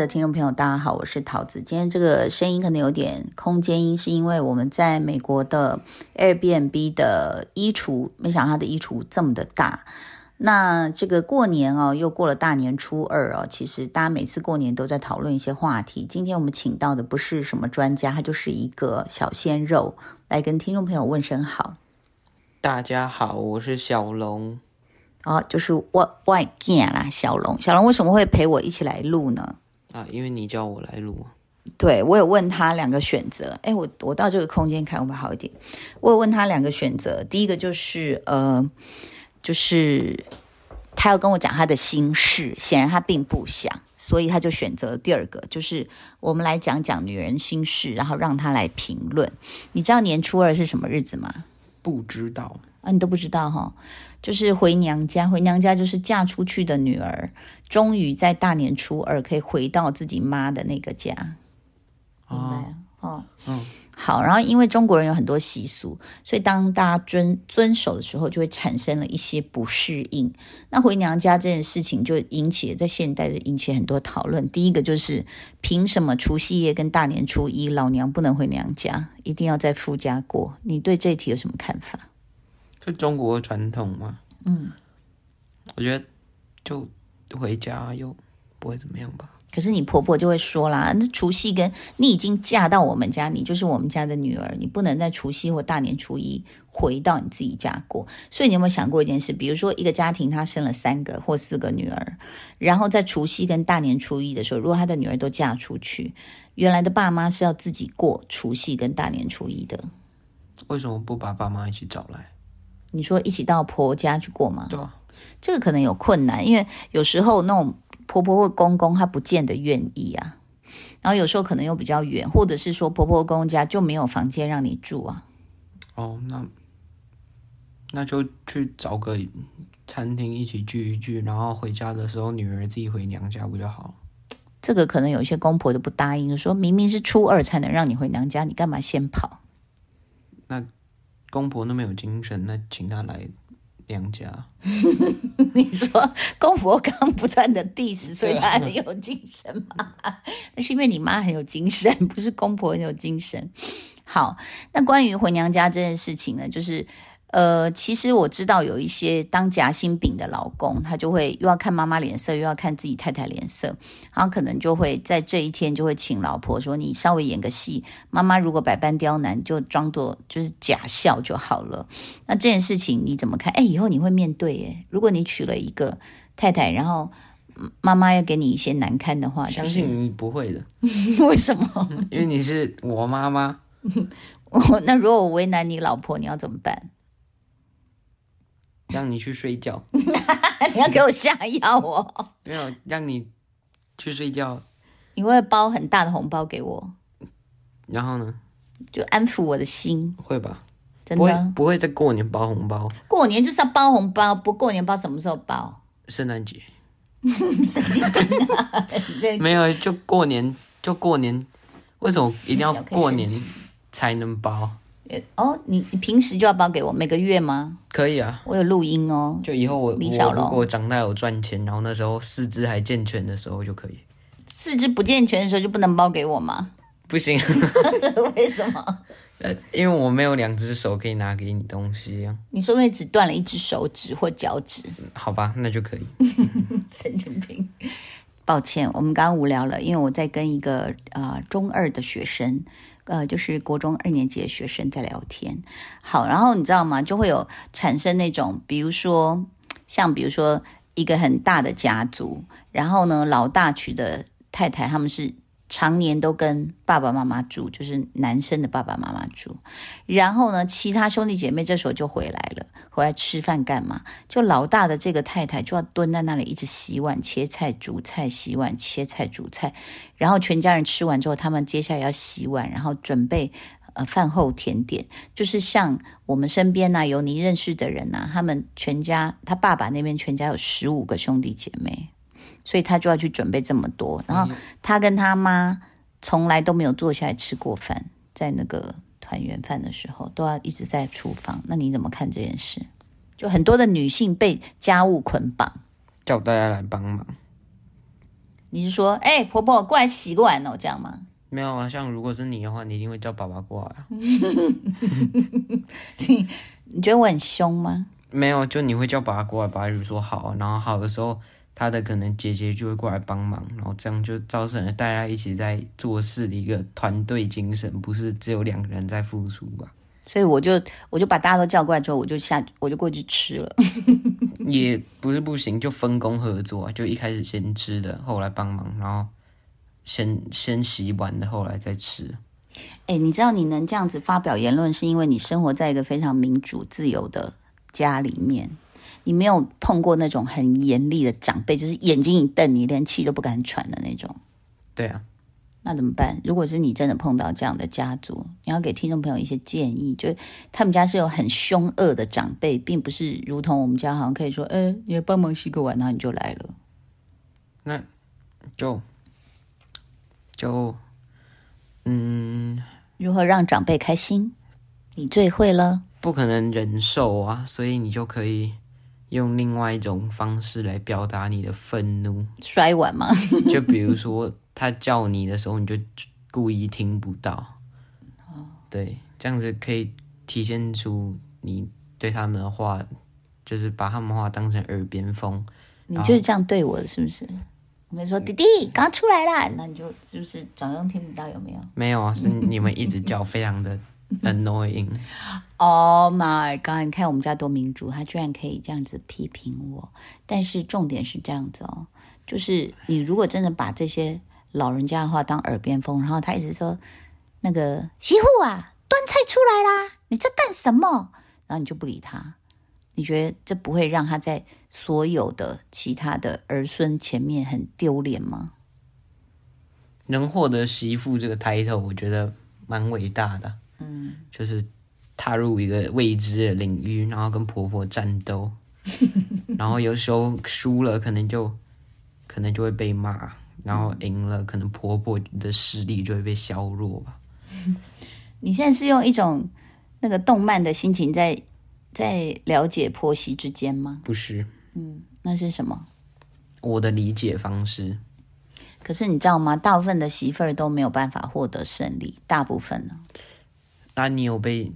的听众朋友，大家好，我是桃子。今天这个声音可能有点空间音，是因为我们在美国的 Airbnb 的衣橱，没想到它的衣橱这么的大。那这个过年哦，又过了大年初二哦，其实大家每次过年都在讨论一些话题。今天我们请到的不是什么专家，他就是一个小鲜肉，来跟听众朋友问声好。大家好，我是小龙。哦，就是外外见啦，小龙。小龙为什么会陪我一起来录呢？啊，因为你叫我来录。对我有问他两个选择。哎，我我到这个空间看会不会好一点？我有问他两个选择。第一个就是呃，就是他要跟我讲他的心事，显然他并不想，所以他就选择第二个，就是我们来讲讲女人心事，然后让他来评论。你知道年初二是什么日子吗？不知道啊，你都不知道哈。就是回娘家，回娘家就是嫁出去的女儿，终于在大年初二可以回到自己妈的那个家，明白哦，嗯，好。然后因为中国人有很多习俗，所以当大家遵遵守的时候，就会产生了一些不适应。那回娘家这件事情就引起在现代的引起很多讨论。第一个就是凭什么除夕夜跟大年初一老娘不能回娘家，一定要在夫家过？你对这题有什么看法？就中国传统嘛，嗯，我觉得就回家又不会怎么样吧。可是你婆婆就会说啦，那除夕跟你已经嫁到我们家，你就是我们家的女儿，你不能在除夕或大年初一回到你自己家过。所以你有没有想过一件事？比如说一个家庭他生了三个或四个女儿，然后在除夕跟大年初一的时候，如果他的女儿都嫁出去，原来的爸妈是要自己过除夕跟大年初一的。为什么不把爸妈一起找来？你说一起到婆家去过吗？对啊，这个可能有困难，因为有时候那种婆婆或公公他不见得愿意啊。然后有时候可能又比较远，或者是说婆婆公公家就没有房间让你住啊。哦，那那就去找个餐厅一起聚一聚，然后回家的时候女儿自己回娘家不就好？这个可能有些公婆都不答应，说明明是初二才能让你回娘家，你干嘛先跑？那。公婆那么有精神，那请他来娘家。你说公婆刚不断的 diss，所以他很有精神吗？那是因为你妈很有精神，不是公婆很有精神。好，那关于回娘家这件事情呢，就是。呃，其实我知道有一些当夹心饼的老公，他就会又要看妈妈脸色，又要看自己太太脸色，然后可能就会在这一天就会请老婆说：“你稍微演个戏，妈妈如果百般刁难，就装作就是假笑就好了。”那这件事情你怎么看？哎，以后你会面对耶？如果你娶了一个太太，然后妈妈要给你一些难堪的话，相信你不会的。为什么？因为你是我妈妈。我那如果我为难你老婆，你要怎么办？让你去睡觉，你要给我下药哦。没有，让你去睡觉。你会包很大的红包给我，然后呢？就安抚我的心。会吧？真的不会在过年包红包。过年就是要包红包，不过年包什么时候包？圣诞节。神经病啊！没有，就过年，就过年。为什么一定要过年才能包？哦，你你平时就要包给我每个月吗？可以啊，我有录音哦。就以后我李小龙，如果长大有赚钱，然后那时候四肢还健全的时候就可以。四肢不健全的时候就不能包给我吗？不行，为什么？呃，因为我没有两只手可以拿给你东西啊。你说不定只断了一只手指或脚趾？好吧，那就可以。神经病。抱歉，我们刚刚无聊了，因为我在跟一个呃中二的学生。呃，就是国中二年级的学生在聊天，好，然后你知道吗？就会有产生那种，比如说，像比如说一个很大的家族，然后呢，老大娶的太太他们是。常年都跟爸爸妈妈住，就是男生的爸爸妈妈住。然后呢，其他兄弟姐妹这时候就回来了，回来吃饭干嘛？就老大的这个太太就要蹲在那里一直洗碗、切菜、煮菜、洗碗、切菜、煮菜。然后全家人吃完之后，他们接下来要洗碗，然后准备呃饭后甜点。就是像我们身边呐，有你认识的人呐，他们全家他爸爸那边全家有十五个兄弟姐妹。所以他就要去准备这么多，然后他跟他妈从来都没有坐下来吃过饭，在那个团圆饭的时候都要一直在厨房。那你怎么看这件事？就很多的女性被家务捆绑，叫大家来帮忙。你是说，哎、婆婆过来洗个碗哦，这样吗？没有啊，像如果是你的话，你一定会叫爸爸过来啊。你觉得我很凶吗？没有，就你会叫爸爸过来，爸爸就说好，然后好的时候，他的可能姐姐就会过来帮忙，然后这样就造成了大家一起在做事的一个团队精神，不是只有两个人在付出吧？所以我就我就把大家都叫过来之后，我就下我就过去吃了。也不是不行，就分工合作啊，就一开始先吃的，后来帮忙，然后先先洗碗的，后来再吃。哎，你知道你能这样子发表言论，是因为你生活在一个非常民主自由的家里面，你没有碰过那种很严厉的长辈，就是眼睛一瞪你，连气都不敢喘的那种。对啊，那怎么办？如果是你真的碰到这样的家族，你要给听众朋友一些建议，就是他们家是有很凶恶的长辈，并不是如同我们家好像可以说，呃，你来帮忙洗个碗，然后你就来了。那就就嗯，如何让长辈开心？你最会了。不可能忍受啊，所以你就可以用另外一种方式来表达你的愤怒。摔碗吗？就比如说他叫你的时候，你就故意听不到。哦对，这样子可以体现出你对他们的话，就是把他们话当成耳边风。你就是这样对我的，是不是？我跟你说，弟弟刚刚出来啦，那你就是不是假装听不到？有没有没有啊，是你们一直叫，非常的 annoying。？Oh my god！你看我们家多民主，他居然可以这样子批评我。但是重点是这样子哦，就是你如果真的把这些老人家的话当耳边风，然后他一直说那个媳妇啊，端菜出来啦，你在干什么？然后你就不理他，你觉得这不会让他在所有的其他的儿孙前面很丢脸吗？能获得媳妇这个 title，我觉得蛮伟大的。嗯，就是踏入一个未知的领域，然后跟婆婆战斗，然后有时候输了，可能就可能就会被骂，然后赢了，可能婆婆的实力就会被削弱吧。你现在是用一种那个动漫的心情在在了解婆媳之间吗？不是嗯那是什么？我的理解方式，可是你知道吗？大部分的媳妇儿都没有办法获得胜利，大部分呢。那你有被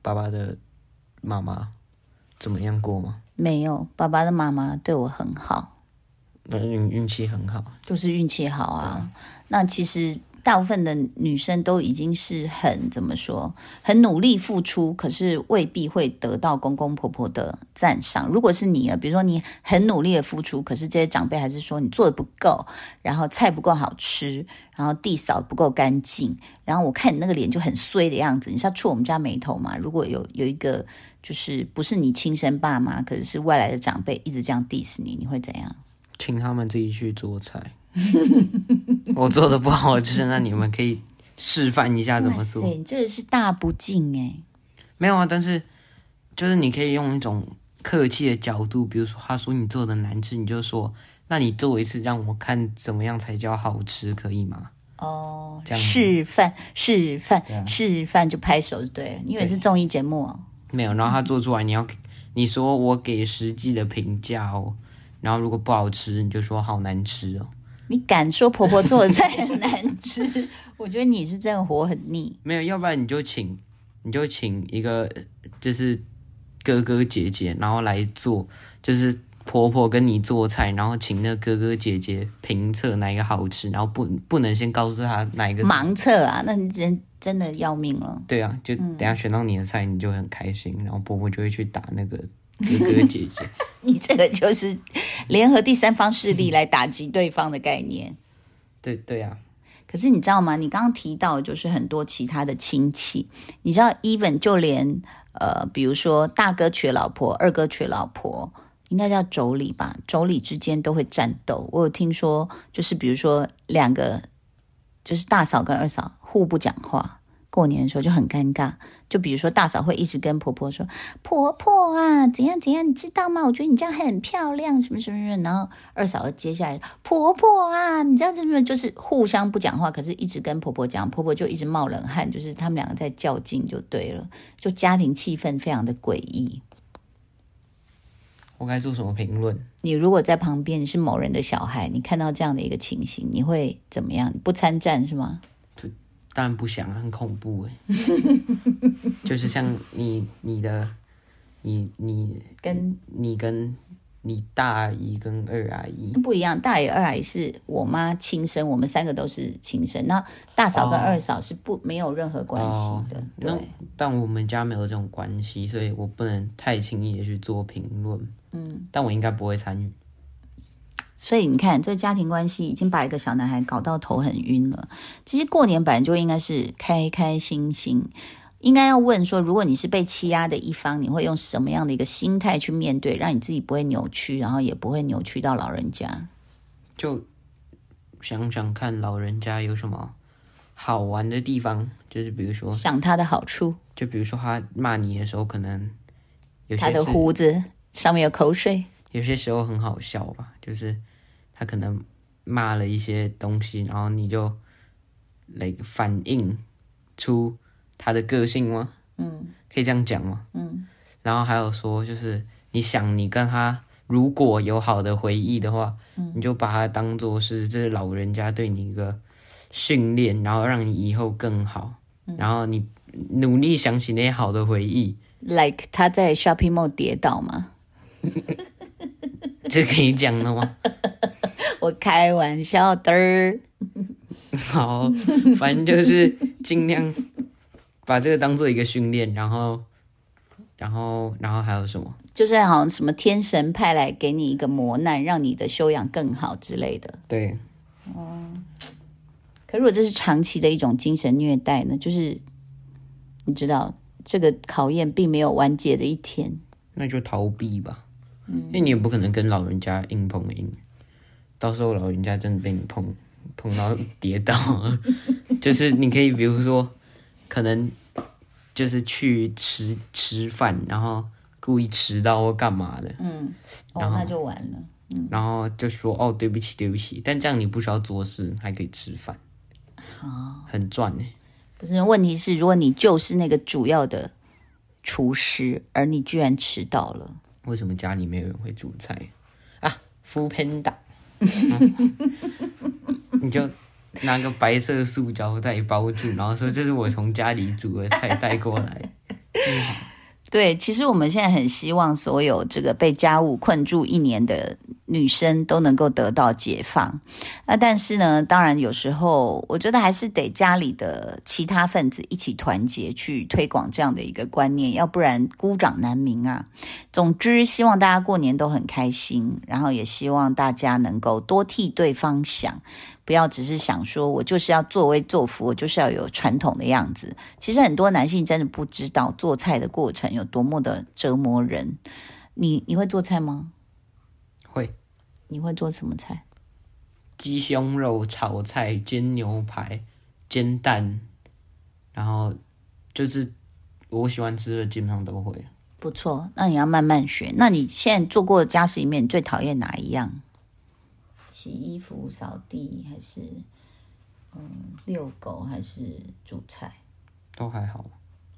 爸爸的妈妈怎么样过吗？没有，爸爸的妈妈对我很好，那运运气很好，就是运气好啊。那其实大部分的女生都已经是很怎么说，很努力付出，可是未必会得到公公婆婆的赞赏。如果是你啊，比如说你很努力的付出，可是这些长辈还是说你做的不够，然后菜不够好吃，然后地扫不够干净，然后我看你那个脸就很衰的样子，你是要触我们家眉头吗？如果有有一个就是不是你亲生爸妈，可是是外来的长辈一直这样 diss 你，你会怎样？请他们自己去做菜。我做的不好吃，那你们可以示范一下怎么，做。你这个是大不敬哎、没有啊，但是就是你可以用一种客气的角度，比如说他说你做的难吃，你就说那你做一次让我看怎么样才叫好吃，可以吗？哦，这样示范示范啊示范就拍手就对了。你以为是综艺节目哦？没有，然后他做出来，你要你说我给实际的评价哦，然后如果不好吃，你就说好难吃哦。你敢说婆婆做的菜很难吃？我觉得你是真的活很腻。没有，要不然你就请你就请一个就是哥哥姐姐，然后来做，就是婆婆跟你做菜，然后请那哥哥姐姐评测哪一个好吃，然后不不能先告诉他哪一个盲测啊，那你真真的要命了。对啊，就等下选到你的菜，你就很开心，然后婆婆就会去打那个哥哥姐姐。你这个就是联合第三方势力来打击对方的概念。对对啊，可是你知道吗？你刚刚提到就是很多其他的亲戚，你知道，even 就连呃，比如说大哥娶老婆，二哥娶老婆，应该叫妯娌吧？妯娌之间都会战斗。我有听说，就是比如说两个，就是大嫂跟二嫂互不讲话，过年的时候就很尴尬。就比如说大嫂会一直跟婆婆说：“婆婆啊，怎样怎样，你知道吗？我觉得你这样很漂亮，什么什么什么。”然后二嫂接下来：“婆婆啊，你知道这么就是互相不讲话，可是一直跟婆婆讲，婆婆就一直冒冷汗，就是他们两个在较劲就对了，就家庭气氛非常的诡异。我该做什么评论？你如果在旁边，你是某人的小孩，你看到这样的一个情形，你会怎么样？不参战是吗？当然不想，很恐怖哎。就是像你、你的、你、你跟你跟你大阿姨跟二阿姨不一样，大姨、二阿姨是我妈亲生，我们三个都是亲生。那大嫂跟二嫂是不、没有任何关系的。那对，但我们家没有这种关系，所以我不能太轻易的去做评论。嗯，但我应该不会参与。所以你看，这家庭关系已经把一个小男孩搞到头很晕了。其实过年本来就应该是开开心心，应该要问说，如果你是被欺压的一方，你会用什么样的一个心态去面对，让你自己不会扭曲，然后也不会扭曲到老人家。就想想看，老人家有什么好玩的地方，就是比如说，想他的好处，就比如说他骂你的时候，可能有些他的是胡子上面有口水，有些时候很好笑吧，就是他可能骂了一些东西，然后你就来反映出他的个性吗？嗯，可以这样讲吗？嗯，然后还有说，就是你想你跟他如果有好的回忆的话，嗯你就把它当做是这是老人家对你一个训练，然后让你以后更好，然后你努力想起那些好的回忆，like 他在 shopping mall 跌倒吗？这可以讲的吗？我开玩笑的儿。好，反正就是尽量把这个当做一个训练，然后，然后，然后还有什么？就是好像什么天神派来给你一个磨难，让你的修养更好之类的。对，可如果这是长期的一种精神虐待呢？就是你知道，这个考验并没有完结的一天。那就逃避吧，因为你也不可能跟老人家硬碰硬，到时候老人家真的被你碰碰到跌倒，就是你可以比如说，可能就是去吃吃饭，然后故意迟到或干嘛的，嗯，然后那就完了。然后就说哦对不起对不起，但这样你不需要做事，还可以吃饭，好很赚欸呢。不是，问题是如果你就是那个主要的厨师，而你居然迟到了，为什么家里没有人会煮菜啊？敷喷打，你就拿个白色塑胶袋包住，然后说这是我从家里煮的菜带过来。对，其实我们现在很希望所有这个被家务困住一年的女生都能够得到解放。那但是呢，当然有时候我觉得还是得家里的其他分子一起团结去推广这样的一个观念，要不然孤掌难鸣啊。总之，希望大家过年都很开心，然后也希望大家能够多替对方想。不要只是想说，我就是要作威作福，我就是要有传统的样子。其实很多男性真的不知道做菜的过程有多么的折磨人。你你会做菜吗？会你会做什么菜？鸡胸肉、炒菜、煎牛排、煎蛋，然后就是我喜欢吃的基本上都会。不错，那你要慢慢学。那你现在做过的家事里面，你最讨厌哪一样？洗衣服、扫地，还是嗯遛狗，还是煮菜？都还好，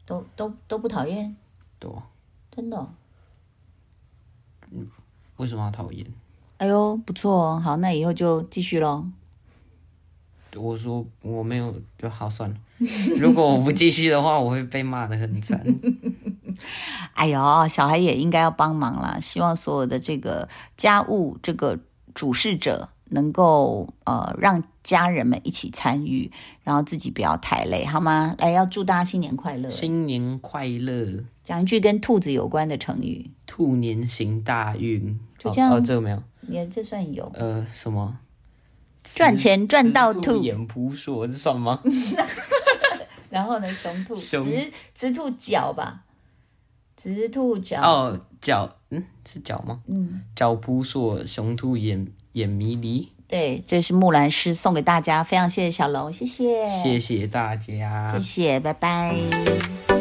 都都都不讨厌，对啊真的哦、为什么要讨厌？哎呦，不错哦。好，那以后就继续喽。我说我没有就好算了。如果我不继续的话，我会被骂的很惨。哎呦，小孩也应该要帮忙啦。希望所有的这个家务这个主事者能够呃让家人们一起参与，然后自己不要太累，好吗？来，要祝大家新年快乐。新年快乐，讲一句跟兔子有关的成语，兔年行大运。就这样哦，哦这个没有。你这算有呃，什么？赚钱赚到赤吐，眼扑朔，这算吗？然后呢，雄兔雄直直兔脚吧，直兔脚。哦，脚，嗯，是脚吗？嗯，脚扑朔，雄兔眼眼迷离。对，这是木兰诗送给大家，非常谢谢小龙，谢谢，谢谢大家，谢谢，拜拜。